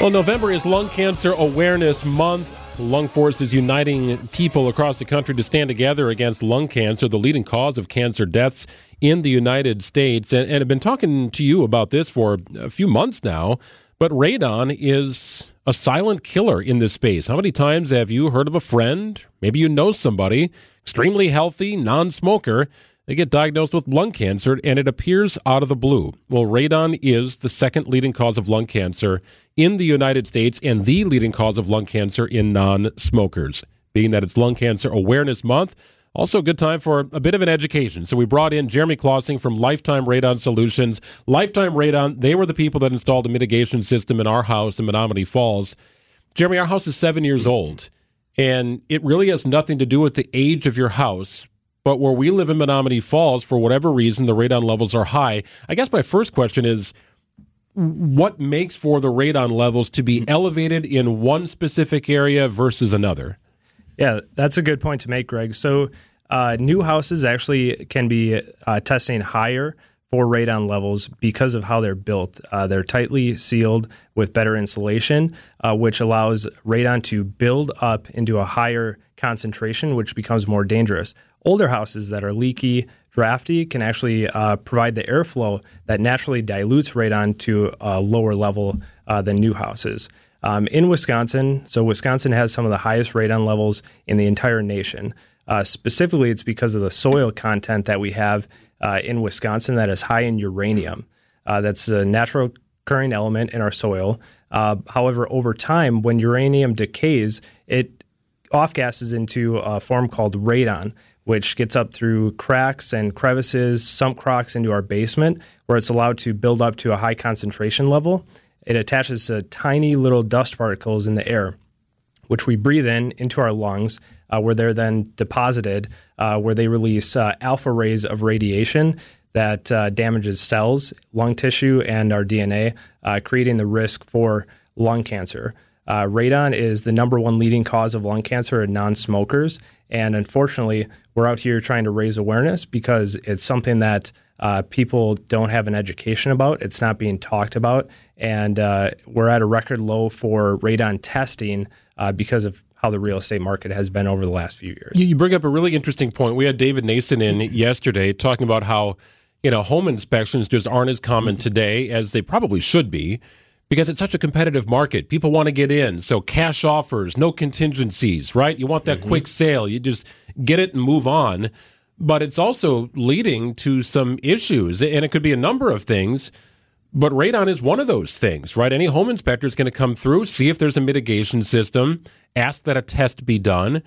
Well, November is Lung Cancer Awareness Month. Lung Force is uniting people across the country to stand together against lung cancer, the leading cause of cancer deaths in the United States. And, and I've been talking to you about this for a few months now, but radon is a silent killer in this space. How many times have you heard of a friend? Maybe you know somebody, extremely healthy, non smoker they get diagnosed with lung cancer and it appears out of the blue. Well, radon is the second leading cause of lung cancer in the United States and the leading cause of lung cancer in non smokers. Being that it's Lung Cancer Awareness Month, also a good time for a bit of an education. So we brought in Jeremy Clausing from Lifetime Radon Solutions. Lifetime Radon, they were the people that installed a mitigation system in our house in Menomonee Falls. Jeremy, our house is seven years old, and it really has nothing to do with the age of your house but where we live in Menomonee Falls, for whatever reason, the radon levels are high. I guess my first question is what makes for the radon levels to be elevated in one specific area versus another? Yeah, that's a good point to make, Greg. So, uh, new houses actually can be uh, testing higher for radon levels because of how they're built. Uh, they're tightly sealed with better insulation, uh, which allows radon to build up into a higher concentration, which becomes more dangerous older houses that are leaky, drafty can actually uh, provide the airflow that naturally dilutes radon to a lower level uh, than new houses. Um, in Wisconsin, so Wisconsin has some of the highest radon levels in the entire nation. Uh, specifically, it's because of the soil content that we have uh, in Wisconsin that is high in uranium. Uh, that's a natural occurring element in our soil. Uh, however, over time, when uranium decays, it off gases into a form called radon, which gets up through cracks and crevices, sump cracks into our basement, where it's allowed to build up to a high concentration level. It attaches to tiny little dust particles in the air, which we breathe in into our lungs, uh, where they're then deposited, uh, where they release uh, alpha rays of radiation that uh, damages cells, lung tissue, and our DNA, uh, creating the risk for lung cancer. Uh, radon is the number one leading cause of lung cancer in non smokers. And unfortunately, we're out here trying to raise awareness because it's something that uh, people don't have an education about. It's not being talked about. And uh, we're at a record low for radon testing uh, because of how the real estate market has been over the last few years. You bring up a really interesting point. We had David Nason in yesterday talking about how you know home inspections just aren't as common mm-hmm. today as they probably should be because it's such a competitive market. People want to get in. So cash offers, no contingencies, right? You want that mm-hmm. quick sale. You just get it and move on. But it's also leading to some issues, and it could be a number of things. But radon is one of those things, right? Any home inspector is going to come through, see if there's a mitigation system, ask that a test be done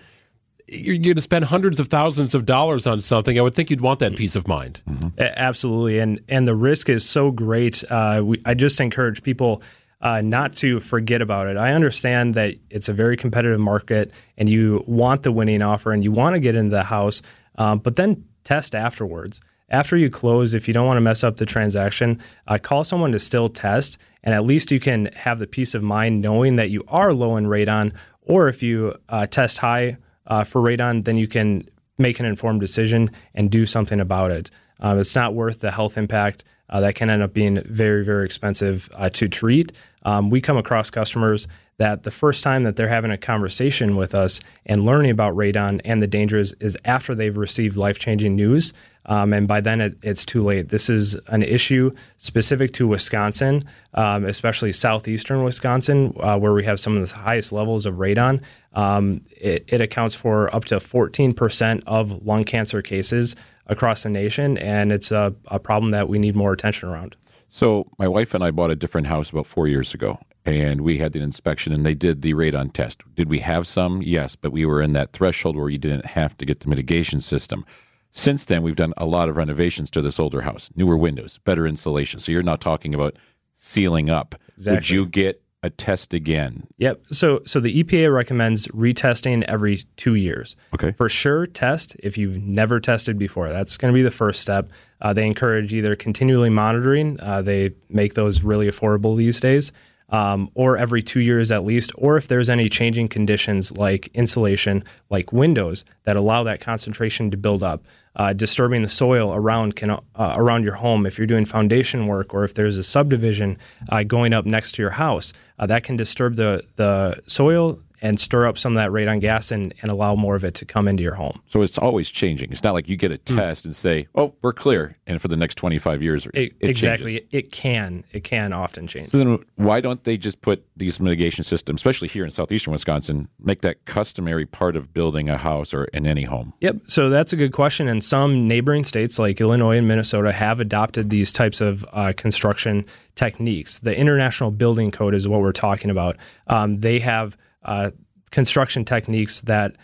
you're going to spend hundreds of thousands of dollars on something, I would think you'd want that peace of mind. Mm-hmm. Absolutely, and and the risk is so great. Uh, we, I just encourage people uh, not to forget about it. I understand that it's a very competitive market, and you want the winning offer, and you want to get into the house, um, but then test afterwards. After you close, if you don't want to mess up the transaction, uh, call someone to still test, and at least you can have the peace of mind knowing that you are low in radon, or if you uh, test high uh, for radon, then you can make an informed decision and do something about it. Um, it's not worth the health impact. Uh, that can end up being very, very expensive uh, to treat. Um, we come across customers that the first time that they're having a conversation with us and learning about radon and the dangers is after they've received life changing news. Um, and by then it, it's too late. This is an issue specific to Wisconsin, um, especially southeastern Wisconsin, uh, where we have some of the highest levels of radon. Um, it, it, accounts for up to 14% of lung cancer cases across the nation, and it's a, a problem that we need more attention around. So, my wife and I bought a different house about four years ago, and we had the inspection and they did the radon test. Did we have some? Yes, but we were in that threshold where you didn't have to get the mitigation system. Since then, we've done a lot of renovations to this older house, newer windows, better insulation. So you're not talking about sealing up. Exactly. Would you get a test again? Yep. So so the EPA recommends retesting every two years. Okay. For sure, test if you've never tested before. That's going to be the first step. Uh, they encourage either continually monitoring. Uh, they make those really affordable these days. um, or every two years at least, or if there's any changing conditions like insulation, like windows that allow that concentration to build up. Uh, disturbing the soil around can, uh, around your home. If you're doing foundation work or if there's a subdivision uh, going up next to your house uh, that can disturb the the soil and stir up some of that radon gas and, and allow more of it to come into your home. So it's always changing. It's not like you get a hmm. test mm. and say, "Oh, we're clear," and for the next twenty five years, it, it exactly. Changes. It can. It can often change. So then, why don't they just put these mitigation systems, especially here in southeastern Wisconsin, make that customary part of building a house or in any home? Yep. So that's a good question. And some neighboring states like Illinois and Minnesota have adopted these types of uh, construction techniques. The International Building Code is what we're talking about. Um, they have uh, construction techniques that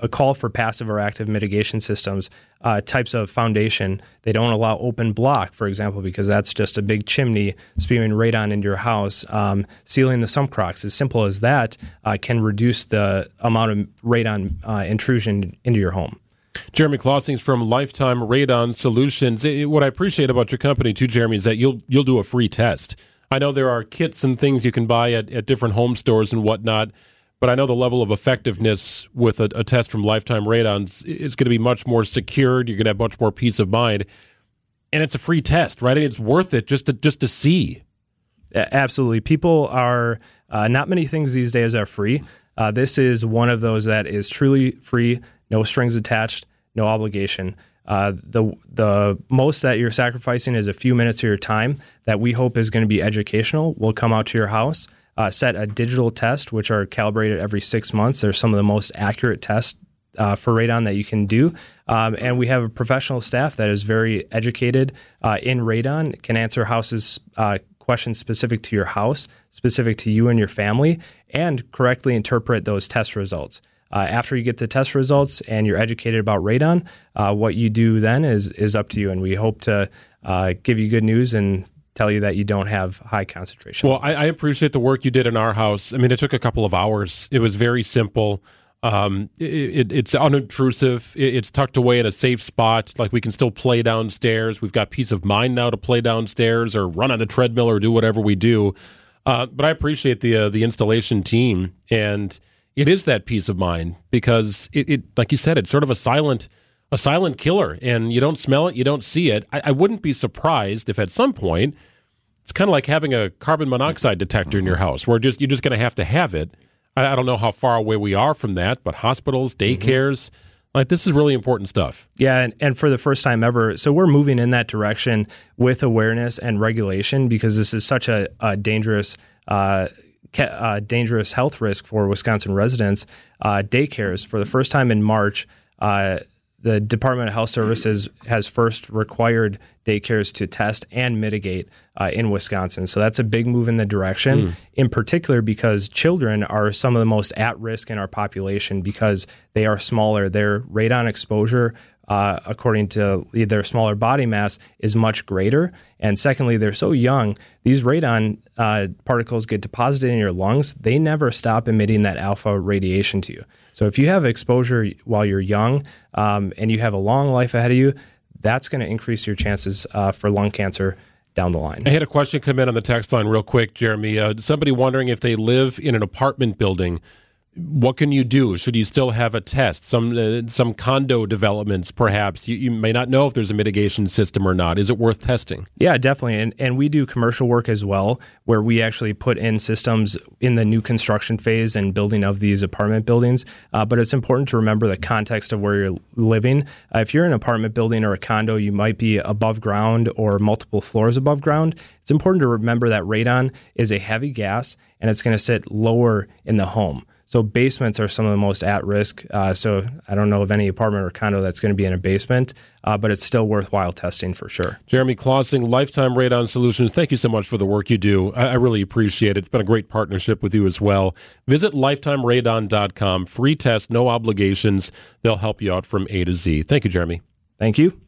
a call for passive or active mitigation systems, uh, types of foundation. They don't allow open block, for example, because that's just a big chimney spewing radon into your house. Um, sealing the sump crocks, as simple as that, uh, can reduce the amount of radon uh, intrusion into your home. Jeremy Clausing from Lifetime Radon Solutions. What I appreciate about your company too, Jeremy, is that you'll you'll do a free test. I know there are kits and things you can buy at, at different home stores and whatnot but I know the level of effectiveness with a, a test from Lifetime Radons is going to be much more secured. You're going to have much more peace of mind, and it's a free test, right? I mean, it's worth it just to just to see. Absolutely, people are uh, not many things these days are free. Uh, this is one of those that is truly free, no strings attached, no obligation. Uh, the the most that you're sacrificing is a few minutes of your time that we hope is going to be educational. We'll come out to your house uh, set a digital test, which are calibrated every six months. They're some of the most accurate tests uh, for radon that you can do. Um, and we have a professional staff that is very educated uh, in radon, can answer houses uh, questions specific to your house, specific to you and your family, and correctly interpret those test results. Uh, after you get the test results and you're educated about radon, uh, what you do then is is up to you. And we hope to uh, give you good news and tell you that you don't have high concentration. Well, I, I, appreciate the work you did in our house. I mean, it took a couple of hours. It was very simple. Um, it, it, it's unobtrusive. It, it's tucked away in a safe spot. Like we can still play downstairs. We've got peace of mind now to play downstairs or run on the treadmill or do whatever we do. Uh, but I appreciate the uh, the installation team, and it is that peace of mind because it, it, like you said, it's sort of a silent a silent killer, and you don't smell it, you don't see it. I, I wouldn't be surprised if at some point it's kind of like having a carbon monoxide detector in your house, where just you're just going to have to have it. I, I, don't know how far away we are from that, but hospitals, mm-hmm. daycares. Mm-hmm. Like this is really important stuff. Yeah, and, and for the first time ever, so we're moving in that direction with awareness and regulation because this is such a, a dangerous uh, uh, dangerous health risk for Wisconsin residents. Uh, daycares for the first time in March. The Department of Health Services has first required daycares to test and mitigate uh, in Wisconsin. So that's a big move in the direction, mm. in particular because children are some of the most at risk in our population because they are smaller. Their radon exposure, uh, according to their smaller body mass, is much greater. And secondly, they're so young, these radon uh, particles get deposited in your lungs. They never stop emitting that alpha radiation to you. So if you have exposure while you're young um, and you have a long life ahead of you, that's going to increase your chances uh, for lung cancer down the line. I had a question come in on the text line real quick, Jeremy. Uh, somebody wondering if they live in an apartment building what can you do? Should you still have a test? Some uh, some condo developments, perhaps you, you, may not know if there's a mitigation system or not. Is it worth testing? Yeah, definitely. And and we do commercial work as well, where we actually put in systems in the new construction phase and building of these apartment buildings. Uh, but it's important to remember the context of where you're living. Uh, if you're in an apartment building or a condo, you might be above ground or multiple floors above ground. It's important to remember that radon is a heavy gas and it's going to sit lower in the home. So basements are some of the most at risk. Uh, so I don't know of any apartment or condo that's going to be in a basement, uh, but it's still worthwhile testing for sure. Jeremy Clausing, Lifetime Radon Solutions. Thank you so much for the work you do. I, I really appreciate it. It's been a great partnership with you as well. Visit lifetimeradon.com. Free test, no obligations. They'll help you out from A to Z. Thank you, Jeremy. Thank you.